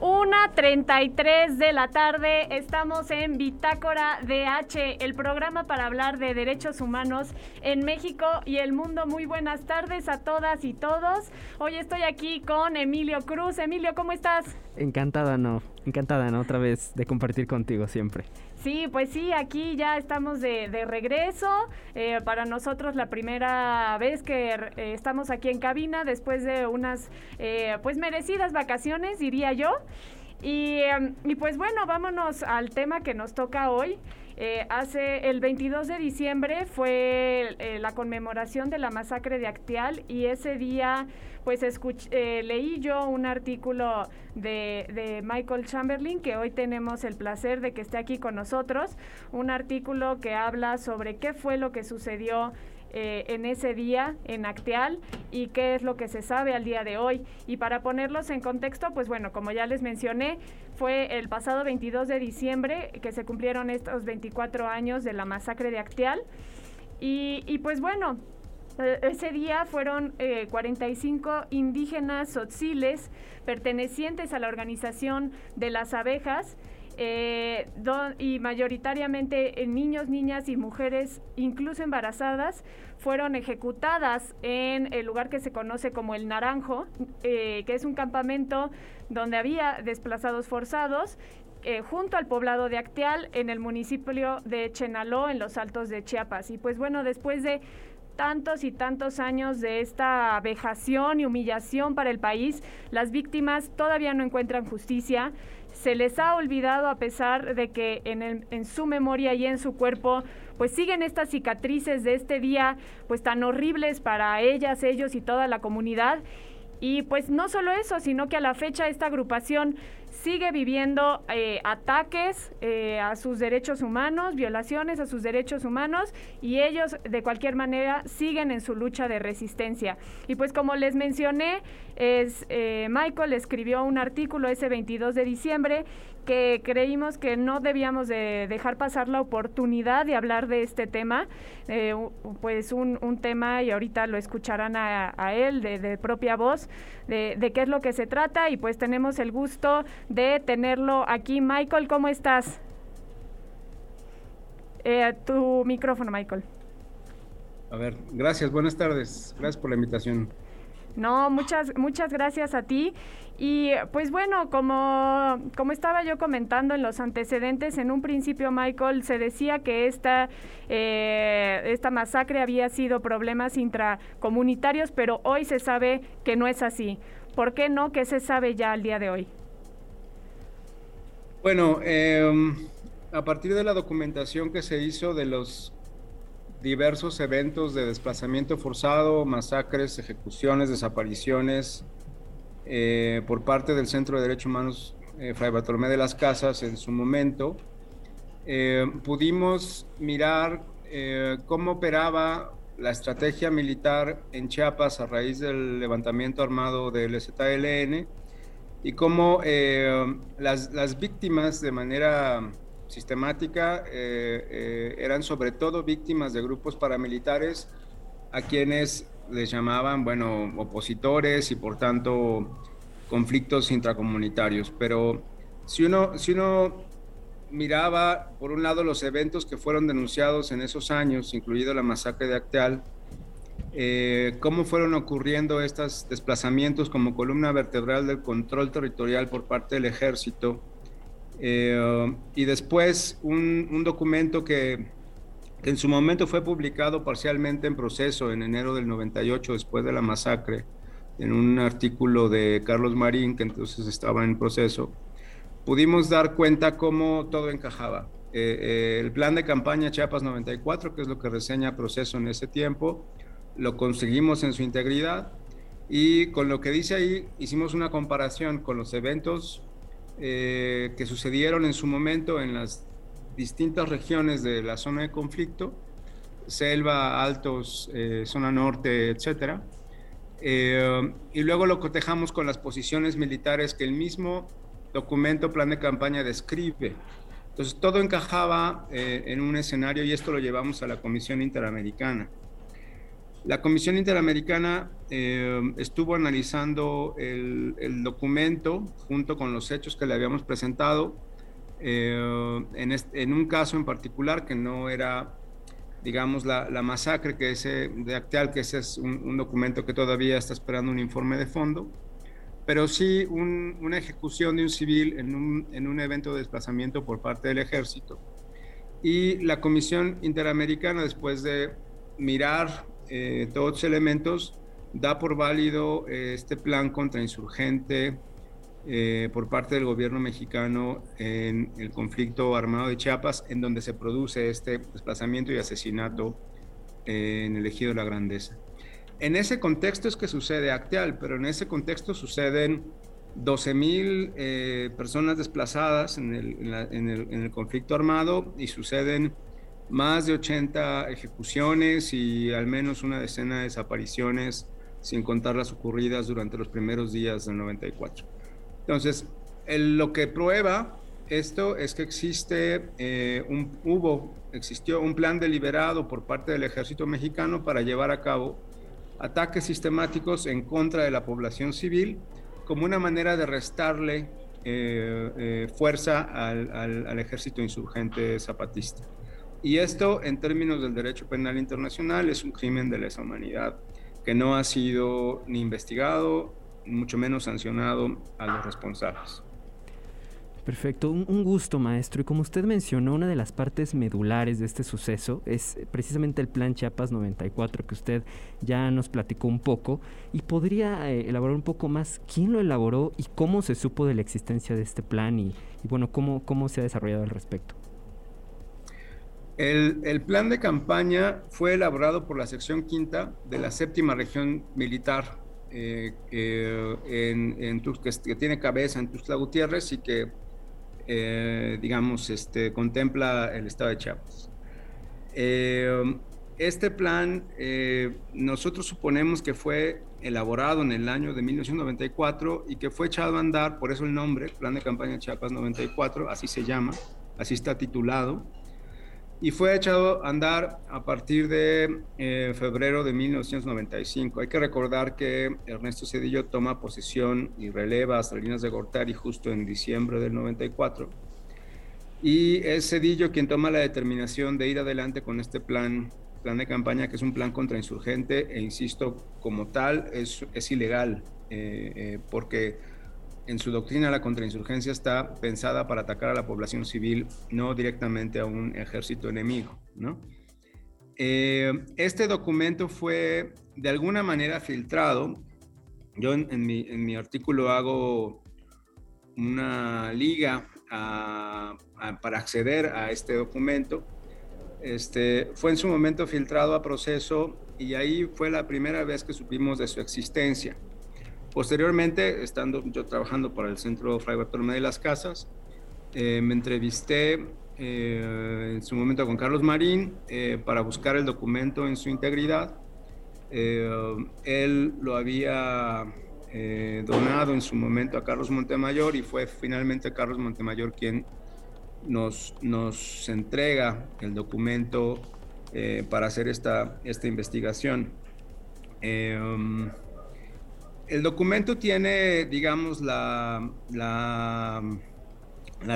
1.33 de la tarde, estamos en Bitácora DH, el programa para hablar de derechos humanos en México y el mundo. Muy buenas tardes a todas y todos. Hoy estoy aquí con Emilio Cruz. Emilio, ¿cómo estás? Encantada, no. Encantada, ¿no? Otra vez de compartir contigo siempre. Sí, pues sí, aquí ya estamos de, regreso. Eh, para nosotros la primera vez que eh, estamos aquí en cabina después de unas eh, pues merecidas vacaciones, diría yo. Y, em, y, pues bueno, vámonos al tema que nos toca hoy. Hace el 22 de diciembre fue la conmemoración de la masacre de Actial y ese día pues escuché, leí yo un artículo de, Michael Chamberlain, que hoy tenemos el placer de que esté aquí con nosotros, un artículo que habla sobre qué fue lo que sucedió eh, en ese día en Acteal y qué es lo que se sabe al día de hoy. Y para ponerlos en contexto, pues bueno, como ya les mencioné, fue el pasado 22 de diciembre que se cumplieron estos 24 años de la masacre de Acteal. Y, pues bueno, eh, ese día fueron 45 eh, indígenas tzotziles pertenecientes a la organización de las abejas eh, y mayoritariamente niños, niñas y mujeres, incluso embarazadas, fueron ejecutadas en el lugar que se conoce como el Naranjo, que es un campamento donde había desplazados forzados junto al poblado de Acteal, en el municipio de Chenaló, en los altos de Chiapas. Y pues bueno, después de tantos y tantos años de esta vejación y humillación para el país, las víctimas todavía no encuentran justicia. Se les ha olvidado a pesar de que en, en su memoria y en su cuerpo pues siguen estas cicatrices de este día pues tan horribles para ellas, ellos y toda la comunidad. Y pues no solo eso, sino que a la fecha esta agrupación sigue viviendo eh, ataques eh, a sus derechos humanos, violaciones a sus derechos humanos y ellos de cualquier manera siguen en su lucha de resistencia. Y pues como les mencioné, es, eh, Michael escribió un artículo ese 22 de diciembre que creímos que no debíamos de dejar pasar la oportunidad de hablar de este tema, eh, pues un, tema, y ahorita lo escucharán a, él de, propia voz, de, qué es lo que se trata, y pues tenemos el gusto de tenerlo aquí. Michael, ¿cómo estás? Eh, tu micrófono, Michael. A ver, gracias, buenas tardes, gracias por la invitación. No, muchas, muchas gracias a ti. Y pues bueno, como, como estaba yo comentando en los antecedentes, en un principio, Michael, se decía que esta, eh, esta masacre había sido problemas intracomunitarios, pero hoy se sabe que no es así. ¿Por qué no? ¿Qué se sabe ya al día de hoy? Bueno, em, a partir de la documentación que se hizo de los diversos eventos de desplazamiento forzado, masacres, ejecuciones, desapariciones eh, por parte del Centro de Derechos Humanos eh, Fray Bartolomé de las Casas en su momento, eh, pudimos mirar cómo operaba la estrategia militar en Chiapas a raíz del levantamiento armado del ZLN y cómo las, las víctimas de manera sistemática eh, eh, eran sobre todo víctimas de grupos paramilitares a quienes les llamaban, bueno, opositores y por tanto conflictos intracomunitarios. Pero si uno, si uno miraba, por un lado, los eventos que fueron denunciados en esos años, incluido la masacre de Acteal, eh, cómo fueron ocurriendo estos desplazamientos como columna vertebral del control territorial por parte del ejército, eh, y después un, documento que, en su momento fue publicado parcialmente en proceso en enero del 98, después de la masacre, en un artículo de Carlos Marín, que entonces estaba en proceso, pudimos dar cuenta cómo todo encajaba. Eh, eh, el plan de campaña Chiapas 94, que es lo que reseña proceso en ese tiempo, lo conseguimos en su integridad y con lo que dice ahí hicimos una comparación con los eventos eh, que sucedieron en su momento en las distintas regiones de la zona de conflicto, selva, altos, eh, zona norte, etc. Eh, y luego lo cotejamos con las posiciones militares que el mismo documento, plan de campaña, describe. Entonces todo encajaba en un escenario y esto lo llevamos a la Comisión Interamericana. La Comisión Interamericana eh, estuvo analizando el, documento junto con los hechos que le habíamos presentado eh, en, un caso en particular que no era, digamos, la, masacre que ese, de Acteal, que ese es un, documento que todavía está esperando un informe de fondo, pero sí una ejecución de un civil en un, en un evento de desplazamiento por parte del ejército. Y la Comisión Interamericana, después de mirar eh, todos los elementos, da por válido eh, este plan contrainsurgente eh, por parte del gobierno mexicano en el conflicto armado de Chiapas, en donde se produce este desplazamiento y asesinato en el ejido de la Grandeza. En ese contexto es que sucede Acteal, pero en ese contexto suceden 12.000 personas desplazadas en el conflicto armado y suceden más de 80 ejecuciones y al menos una decena de desapariciones, sin contar las ocurridas durante los primeros días del 94. Entonces, lo que prueba esto es que existe eh, un, hubo, existió un plan deliberado por parte del ejército mexicano para llevar a cabo ataques sistemáticos en contra de la población civil como una manera de restarle eh, eh, fuerza al ejército insurgente zapatista. Y esto, en términos del derecho penal internacional, es un crimen de lesa humanidad que no ha sido ni investigado, mucho menos sancionado a los responsables. Perfecto, un, gusto maestro. Y como usted mencionó, una de las partes medulares de este suceso es precisamente el Plan Chiapas 94 que usted ya nos platicó un poco. ¿Y podría eh, elaborar un poco más quién lo elaboró y cómo se supo de la existencia de este plan y, y bueno, cómo, cómo se ha desarrollado al respecto? El, plan de campaña fue elaborado por la sección quinta de la séptima región militar, eh, en, que, tiene cabeza en Tuxtla Gutiérrez y que, eh, digamos, este, contempla el estado de Chiapas. Eh, este plan, nosotros suponemos que fue elaborado en el año de 1994 y que fue echado a andar, por eso el nombre, Plan de Campaña Chiapas 94, así se llama, así está titulado y fue echado a andar a partir de eh, febrero de 1995. Hay que recordar que Ernesto Cedillo toma posesión y releva a Salinas de Gortari justo en diciembre del 94. Y es Cedillo quien toma la determinación de ir adelante con este plan, de campaña, que es un plan contrainsurgente, e insisto, como tal, es, es ilegal, eh, eh, porque en su doctrina la contrainsurgencia está pensada para atacar a la población civil, no directamente a un ejército enemigo. Eh, este documento fue de alguna manera filtrado. Yo en, mi, artículo hago una liga para acceder a este documento. Este, fue en su momento filtrado a proceso y ahí fue la primera vez que supimos de su existencia. Posteriormente, estando yo trabajando para el Centro Fray Bartolomé de las Casas, eh, me entrevisté eh, en su momento con Carlos Marín eh, para buscar el documento en su integridad. él lo había donado en su momento a Carlos Montemayor y fue finalmente Carlos Montemayor quien nos, nos entrega el documento para hacer esta, esta investigación. El documento tiene, digamos, la, la,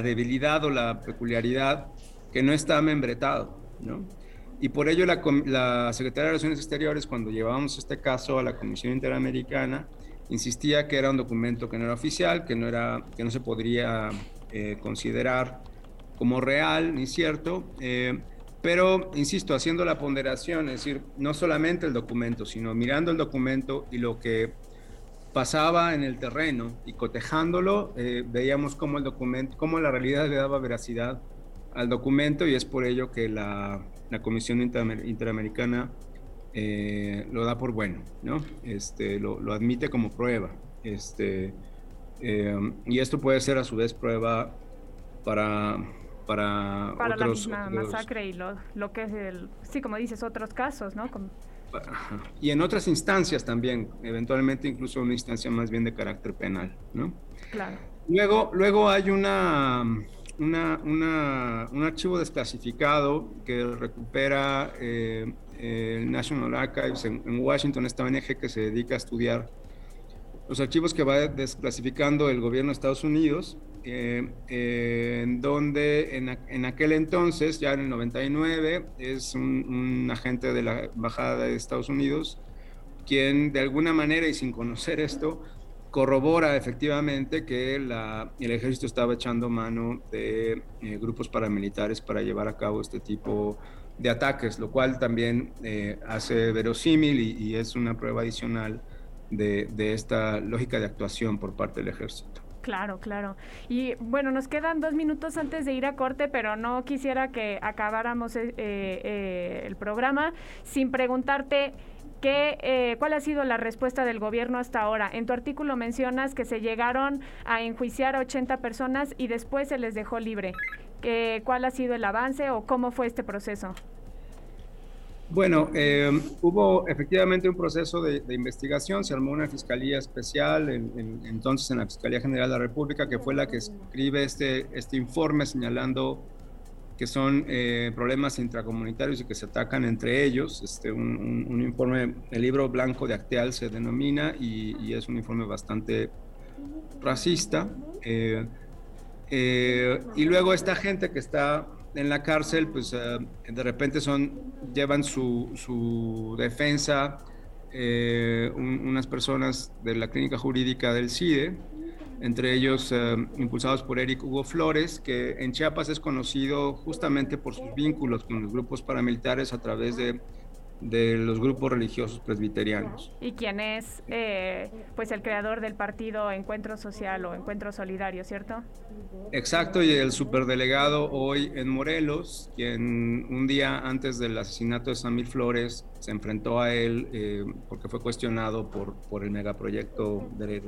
debilidad o la peculiaridad que no está membretado, ¿no? Y por ello la, la, Secretaría de Relaciones Exteriores, cuando llevábamos este caso a la Comisión Interamericana, insistía que era un documento que no era oficial, que no, era, que no se podría eh, considerar como real ni cierto, eh, pero, insisto, haciendo la ponderación, es decir, no solamente el documento, sino mirando el documento y lo que pasaba en el terreno y cotejándolo, eh, veíamos cómo el documento, cómo la realidad le daba veracidad al documento y es por ello que la, la Comisión Interamericana eh, lo da por bueno, ¿no? Este, lo, lo admite como prueba. Este, eh, y esto puede ser a su vez prueba para para, para la misma masacre y lo, lo, que es el, sí, como dices, otros casos, ¿no? Y en otras instancias también, eventualmente incluso una instancia más bien de carácter penal, ¿no? Claro. Luego, luego hay una, una, un archivo desclasificado que recupera eh, el National Archives en, Washington, esta ONG que se dedica a estudiar los archivos que va desclasificando el gobierno de Estados Unidos, eh, en donde en, aquel entonces, ya en el 99, es un, agente de la Embajada de Estados Unidos quien de alguna manera y sin conocer esto, corrobora efectivamente que el ejército estaba echando mano de eh, grupos paramilitares para llevar a cabo este tipo de ataques, lo cual también eh, hace verosímil y, es una prueba adicional de, esta lógica de actuación por parte del ejército. Claro, claro. Y bueno, nos quedan dos minutos antes de ir a corte, pero no quisiera que acabáramos eh, el programa sin preguntarte ¿Qué, eh, ¿Cuál ha sido la respuesta del gobierno hasta ahora? En tu artículo mencionas que se llegaron a enjuiciar a 80 personas y después se les dejó libre. ¿Cuál ha sido el avance o cómo fue este proceso? Bueno, eh, hubo efectivamente un proceso de, investigación, se armó una fiscalía especial, entonces en la Fiscalía General de la República, que fue la que escribe este, este informe señalando que son eh, problemas intracomunitarios y que se atacan entre ellos. Este, un, informe, el libro blanco de Acteal se denomina y, es un informe bastante racista. Eh, eh, y luego esta gente que está en la cárcel, pues de repente son, llevan su, su defensa unas personas de la clínica jurídica del CIDE entre ellos eh, impulsados por Eric Hugo Flores, que en Chiapas es conocido justamente por sus vínculos con los grupos paramilitares a través de de los grupos religiosos presbiterianos. Y quién es eh, pues el creador del partido Encuentro Social o Encuentro Solidario, ¿cierto? Exacto, y el superdelegado hoy en Morelos, quien un día antes del asesinato de Samir Flores se enfrentó a él eh, porque fue cuestionado por, por el megaproyecto de,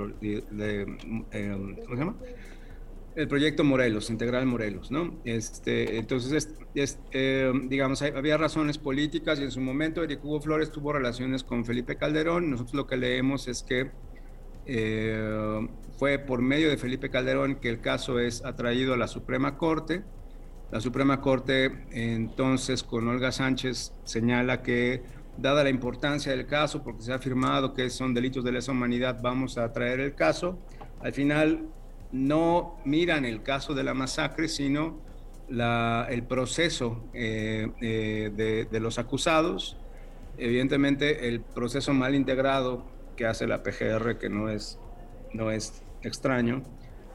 de, eh, ¿cómo se llama? El proyecto Morelos, Integral Morelos, ¿no? Este, entonces, eh, digamos, había razones políticas y en su momento Eric Hugo Flores tuvo relaciones con Felipe Calderón. Nosotros lo que leemos es que eh, fue por medio de Felipe Calderón que el caso es atraído a la Suprema Corte. La Suprema Corte, entonces, con Olga Sánchez, señala que, dada la importancia del caso, porque se ha afirmado que son delitos de lesa humanidad, vamos a traer el caso. Al final, no miran el caso de la masacre, sino el proceso eh, eh, de, los acusados. Evidentemente, el proceso mal integrado que hace la PGR, que no es, no es extraño,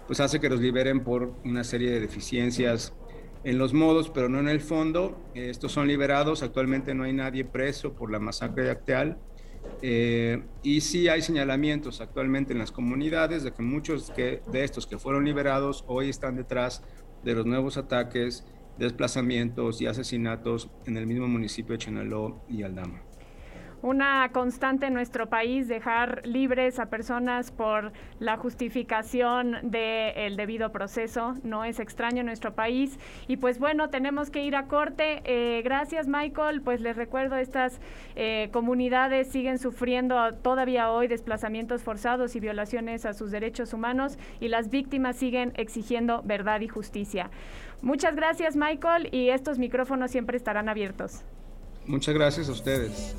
pues hace que los liberen por una serie de deficiencias en los modos, pero no en el fondo. Estos son liberados. Actualmente no hay nadie preso por la masacre de Acteal. Eh, y sí hay señalamientos actualmente en las comunidades de que muchos de estos que fueron liberados hoy están detrás de los nuevos ataques, desplazamientos y asesinatos en el mismo municipio de Chenaló y Aldama una constante en nuestro país dejar libres a personas por la justificación del debido proceso. No es extraño en nuestro país. Y pues bueno, tenemos que ir a corte. Eh, gracias Michael. Pues les recuerdo, estas eh, comunidades siguen sufriendo todavía hoy desplazamientos forzados y violaciones a sus derechos humanos y las víctimas siguen exigiendo verdad y justicia. Muchas gracias Michael y estos micrófonos siempre estarán abiertos. Muchas gracias a ustedes.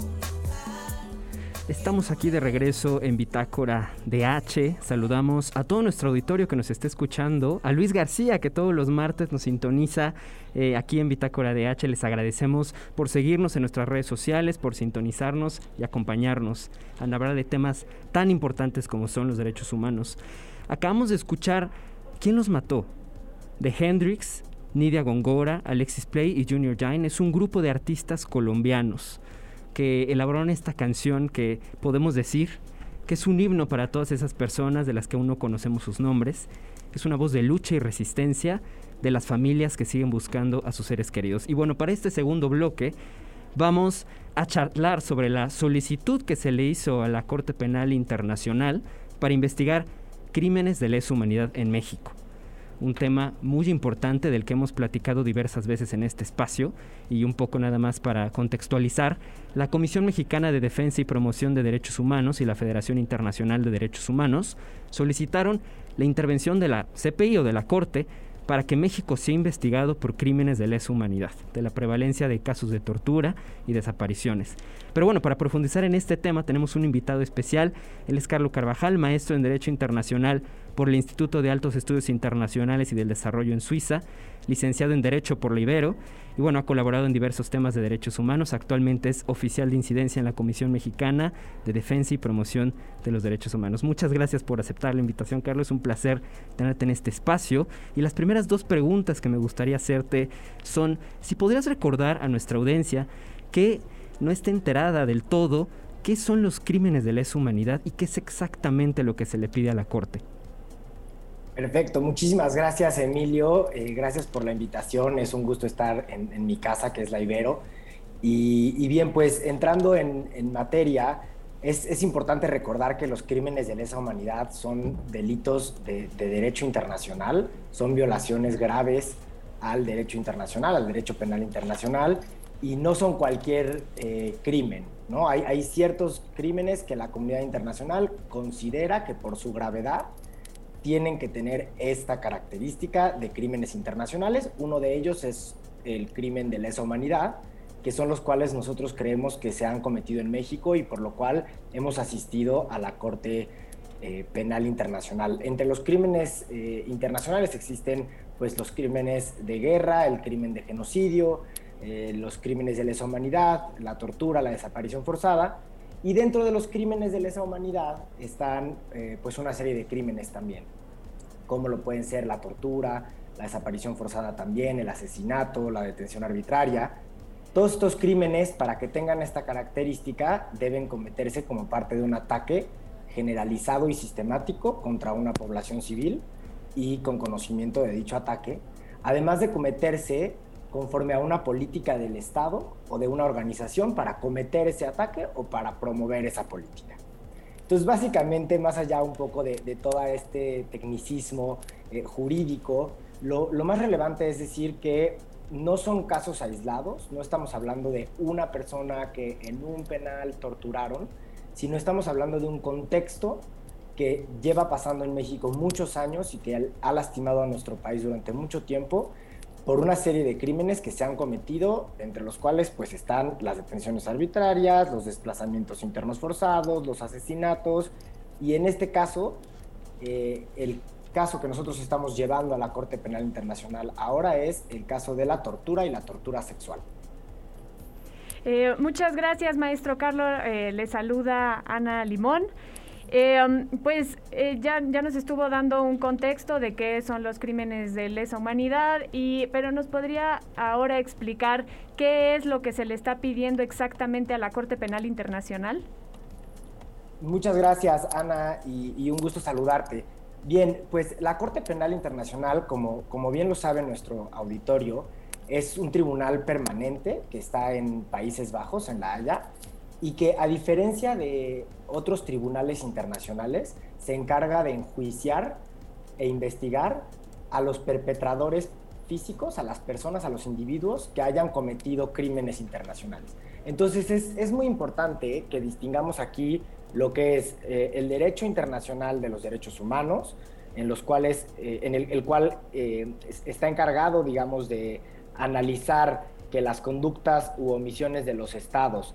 Estamos aquí de regreso en Bitácora de H. Saludamos a todo nuestro auditorio que nos está escuchando, a Luis García que todos los martes nos sintoniza eh, aquí en Bitácora de H. Les agradecemos por seguirnos en nuestras redes sociales, por sintonizarnos y acompañarnos a hablar de temas tan importantes como son los derechos humanos. Acabamos de escuchar ¿Quién los mató? De Hendrix, Nidia Gongora, Alexis Play y Junior Jain. Es un grupo de artistas colombianos que elaboraron esta canción que podemos decir que es un himno para todas esas personas de las que aún no conocemos sus nombres. Es una voz de lucha y resistencia de las familias que siguen buscando a sus seres queridos. Y bueno, para este segundo bloque vamos a charlar sobre la solicitud que se le hizo a la Corte Penal Internacional para investigar crímenes de lesa humanidad en México un tema muy importante del que hemos platicado diversas veces en este espacio y un poco nada más para contextualizar, la Comisión Mexicana de Defensa y Promoción de Derechos Humanos y la Federación Internacional de Derechos Humanos solicitaron la intervención de la CPI o de la Corte para que México sea investigado por crímenes de lesa humanidad, de la prevalencia de casos de tortura y desapariciones. Pero bueno, para profundizar en este tema tenemos un invitado especial, él es Carlos Carvajal, maestro en Derecho Internacional por el Instituto de Altos Estudios Internacionales y del Desarrollo en Suiza, licenciado en Derecho por la Ibero y bueno, ha colaborado en diversos temas de derechos humanos. Actualmente es oficial de incidencia en la Comisión Mexicana de Defensa y Promoción de los Derechos Humanos. Muchas gracias por aceptar la invitación, Carlos. Es un placer tenerte en este espacio. Y las primeras dos preguntas que me gustaría hacerte son si podrías recordar a nuestra audiencia que no esté enterada del todo qué son los crímenes de lesa humanidad y qué es exactamente lo que se le pide a la Corte. Perfecto, muchísimas gracias Emilio, eh, gracias por la invitación, es un gusto estar en, mi casa que es la Ibero. Y, bien, pues entrando en, materia, es, importante recordar que los crímenes de lesa humanidad son delitos de, derecho internacional, son violaciones graves al derecho internacional, al derecho penal internacional, y no son cualquier eh, crimen. ¿no? Hay, hay ciertos crímenes que la comunidad internacional considera que por su gravedad tienen que tener esta característica de crímenes internacionales. Uno de ellos es el crimen de lesa humanidad, que son los cuales nosotros creemos que se han cometido en México y por lo cual hemos asistido a la Corte eh, Penal Internacional. Entre los crímenes eh, internacionales existen pues los crímenes de guerra, el crimen de genocidio, eh, los crímenes de lesa humanidad, la tortura, la desaparición forzada, y dentro de los crímenes de lesa humanidad están eh, pues una serie de crímenes también, como lo pueden ser la tortura, la desaparición forzada también, el asesinato, la detención arbitraria. Todos estos crímenes, para que tengan esta característica, deben cometerse como parte de un ataque generalizado y sistemático contra una población civil y con conocimiento de dicho ataque, además de cometerse conforme a una política del Estado o de una organización para cometer ese ataque o para promover esa política. Entonces, básicamente, más allá un poco de, todo este tecnicismo eh, jurídico, lo, más relevante es decir que no son casos aislados, no estamos hablando de una persona que en un penal torturaron, sino estamos hablando de un contexto que lleva pasando en México muchos años y que ha lastimado a nuestro país durante mucho tiempo por una serie de crímenes que se han cometido, entre los cuales pues están las detenciones arbitrarias, los desplazamientos internos forzados, los asesinatos, y en este caso, eh, el caso que nosotros estamos llevando a la Corte Penal Internacional ahora es el caso de la tortura y la tortura sexual. Eh, muchas gracias, maestro Carlos. Eh, le saluda Ana Limón. Um, pues eh, ya, ya nos estuvo dando un contexto de qué son los crímenes de lesa humanidad, y, pero nos podría ahora explicar qué es lo que se le está pidiendo exactamente a la Corte Penal Internacional. Muchas gracias, Ana, y, un gusto saludarte. Bien, pues la Corte Penal Internacional, como, como bien lo sabe nuestro auditorio, es un tribunal permanente que está en Países Bajos, en La Haya, y que a diferencia de otros tribunales internacionales, se encarga de enjuiciar e investigar a los perpetradores físicos, a las personas, a los individuos que hayan cometido crímenes internacionales. Entonces es, muy importante que distingamos aquí lo que es eh, el derecho internacional de los derechos humanos, en los cuales, eh, en el, cual eh, está encargado, digamos, de analizar que las conductas u omisiones de los estados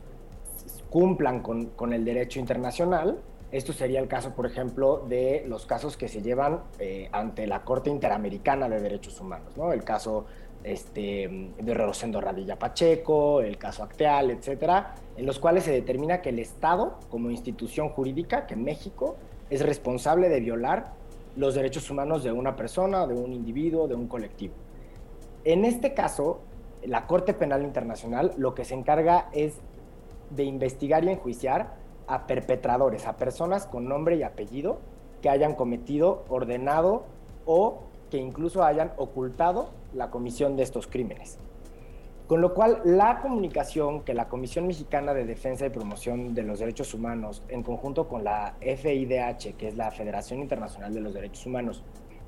cumplan con, el derecho internacional. Esto sería el caso, por ejemplo, de los casos que se llevan eh, ante la Corte Interamericana de Derechos Humanos, ¿no? El caso este, de Rosendo Radilla Pacheco, el caso Acteal, etcétera, en los cuales se determina que el Estado, como institución jurídica, que México es responsable de violar los derechos humanos de una persona, de un individuo, de un colectivo. En este caso, la Corte Penal Internacional lo que se encarga es de investigar y enjuiciar a perpetradores, a personas con nombre y apellido que hayan cometido, ordenado o que incluso hayan ocultado la comisión de estos crímenes. Con lo cual, la comunicación que la Comisión Mexicana de Defensa y Promoción de los Derechos Humanos, en conjunto con la FIDH, que es la Federación Internacional de los Derechos Humanos,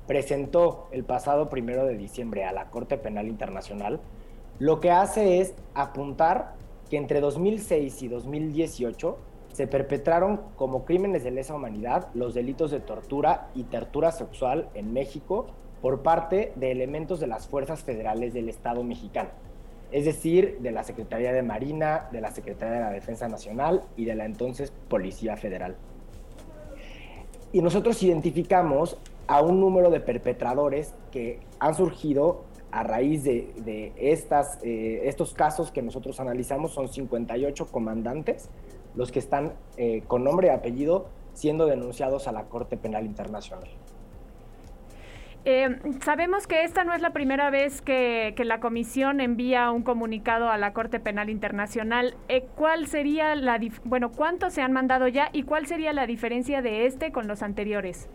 presentó el pasado primero de diciembre a la Corte Penal Internacional, lo que hace es apuntar que entre 2006 y 2018 se perpetraron como crímenes de lesa humanidad los delitos de tortura y tortura sexual en México por parte de elementos de las fuerzas federales del Estado mexicano, es decir, de la Secretaría de Marina, de la Secretaría de la Defensa Nacional y de la entonces Policía Federal. Y nosotros identificamos a un número de perpetradores que han surgido a raíz de, eh, estos casos que nosotros analizamos, son 58 comandantes los que están eh, con nombre y apellido siendo denunciados a la Corte Penal Internacional. Eh, sabemos que esta no es la primera vez que, la Comisión envía un comunicado a la Corte Penal Internacional. ¿Cuál sería la, bueno, cuántos se han mandado ya y cuál sería la diferencia de este con los anteriores?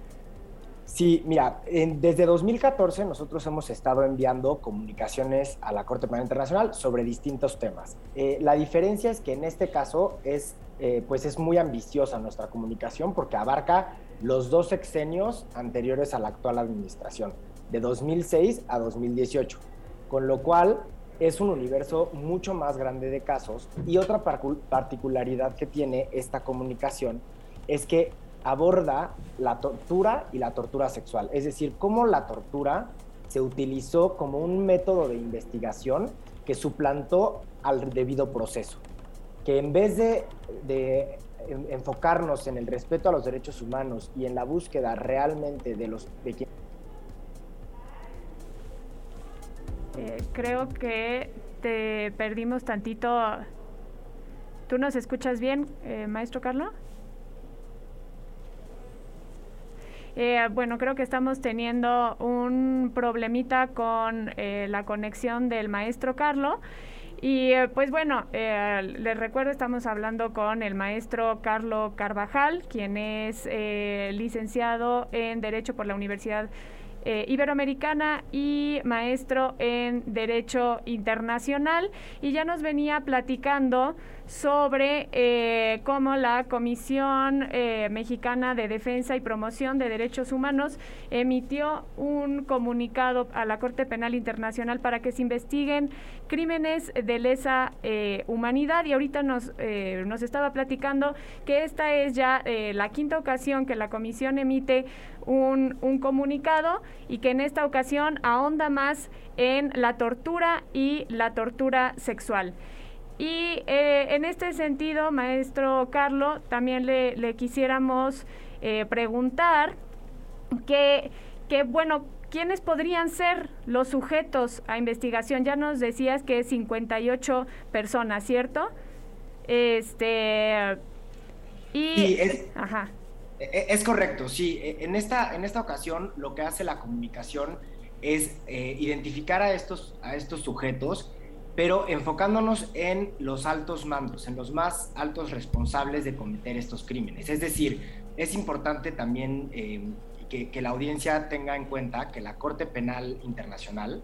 Sí, mira, desde 2014 nosotros hemos estado enviando comunicaciones a la Corte Penal Internacional sobre distintos temas. Eh, la diferencia es que en este caso es, eh, pues es muy ambiciosa nuestra comunicación porque abarca los dos sexenios anteriores a la actual administración, de 2006 a 2018, con lo cual es un universo mucho más grande de casos y otra particularidad que tiene esta comunicación es que aborda la tortura y la tortura sexual, es decir, cómo la tortura se utilizó como un método de investigación que suplantó al debido proceso, que en vez de, enfocarnos en el respeto a los derechos humanos y en la búsqueda realmente de los de eh, creo que te perdimos tantito. ¿Tú nos escuchas bien, eh, maestro Carlos? Eh, bueno, creo que estamos teniendo un problemita con eh, la conexión del maestro Carlo. Y eh, pues bueno, les recuerdo, estamos hablando con el maestro Carlo Carvajal, quien es licenciado en Derecho por la Universidad Iberoamericana y maestro en Derecho Internacional. Y ya nos venía platicando sobre eh, cómo la Comisión eh, Mexicana de Defensa y Promoción de Derechos Humanos emitió un comunicado a la Corte Penal Internacional para que se investiguen crímenes de lesa eh, humanidad y ahorita nos, nos estaba platicando que esta es ya la quinta ocasión que la Comisión emite un, un comunicado y que en esta ocasión ahonda más en la tortura y la tortura sexual. Y eh, en este sentido, maestro Carlo, también le, quisiéramos eh, preguntar que, bueno, ¿quiénes podrían ser los sujetos a investigación? Ya nos decías que 58 personas, ¿cierto? Este. Y. es, ajá. E, es correcto, sí. E, en esta, en esta ocasión, lo que hace la comunicación es eh, identificar a estos, a estos sujetos pero enfocándonos en los altos mandos, en los más altos responsables de cometer estos crímenes. Es decir, es importante también eh, que, la audiencia tenga en cuenta que la Corte Penal Internacional,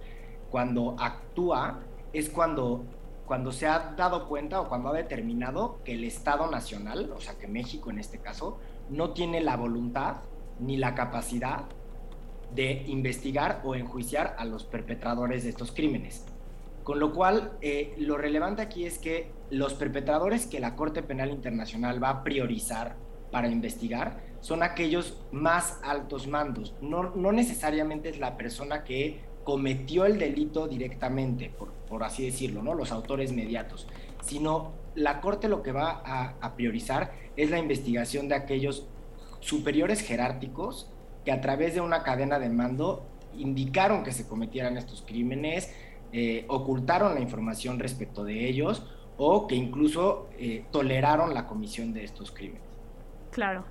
cuando actúa, es cuando, cuando se ha dado cuenta o cuando ha determinado que el Estado Nacional, o sea que México en este caso, no tiene la voluntad ni la capacidad de investigar o enjuiciar a los perpetradores de estos crímenes. Con lo cual, eh, lo relevante aquí es que los perpetradores que la Corte Penal Internacional va a priorizar para investigar son aquellos más altos mandos. No, necesariamente es la persona que cometió el delito directamente, por, así decirlo, ¿no? los autores mediatos, sino la Corte lo que va a priorizar es la investigación de aquellos superiores jerárquicos que a través de una cadena de mando indicaron que se cometieran estos crímenes, eh, ocultaron la información respecto de ellos o que incluso eh, toleraron la comisión de estos crímenes. Claro.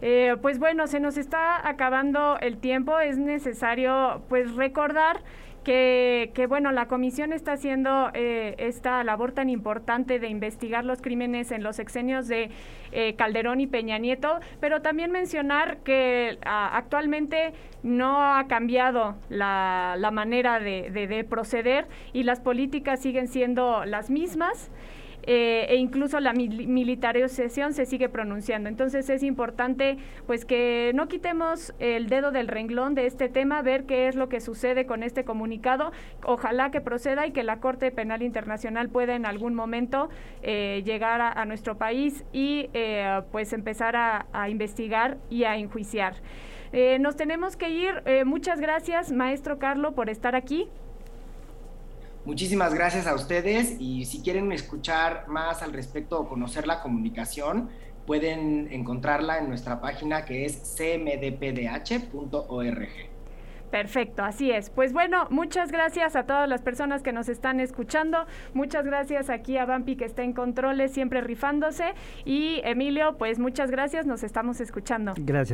Eh, pues bueno, se nos está acabando el tiempo. Es necesario pues recordar que, bueno, la comisión está haciendo eh, esta labor tan importante de investigar los crímenes en los exenios de eh, Calderón y Peña Nieto, pero también mencionar que actualmente no ha cambiado la, manera de proceder y las políticas siguen siendo las mismas. Eh, e incluso la militarización se sigue pronunciando. Entonces es importante pues que no quitemos el dedo del renglón de este tema, ver qué es lo que sucede con este comunicado. Ojalá que proceda y que la Corte Penal Internacional pueda en algún momento eh, llegar a, nuestro país y eh, pues empezar a investigar y a enjuiciar. Eh, nos tenemos que ir. Eh, muchas gracias, maestro Carlo, por estar aquí. Muchísimas gracias a ustedes y si quieren escuchar más al respecto o conocer la comunicación, pueden encontrarla en nuestra página que es cmdpdh.org. Perfecto, así es. Pues bueno, muchas gracias a todas las personas que nos están escuchando. Muchas gracias aquí a Vampi que está en controles, siempre rifándose. Y Emilio, pues muchas gracias, nos estamos escuchando. Gracias.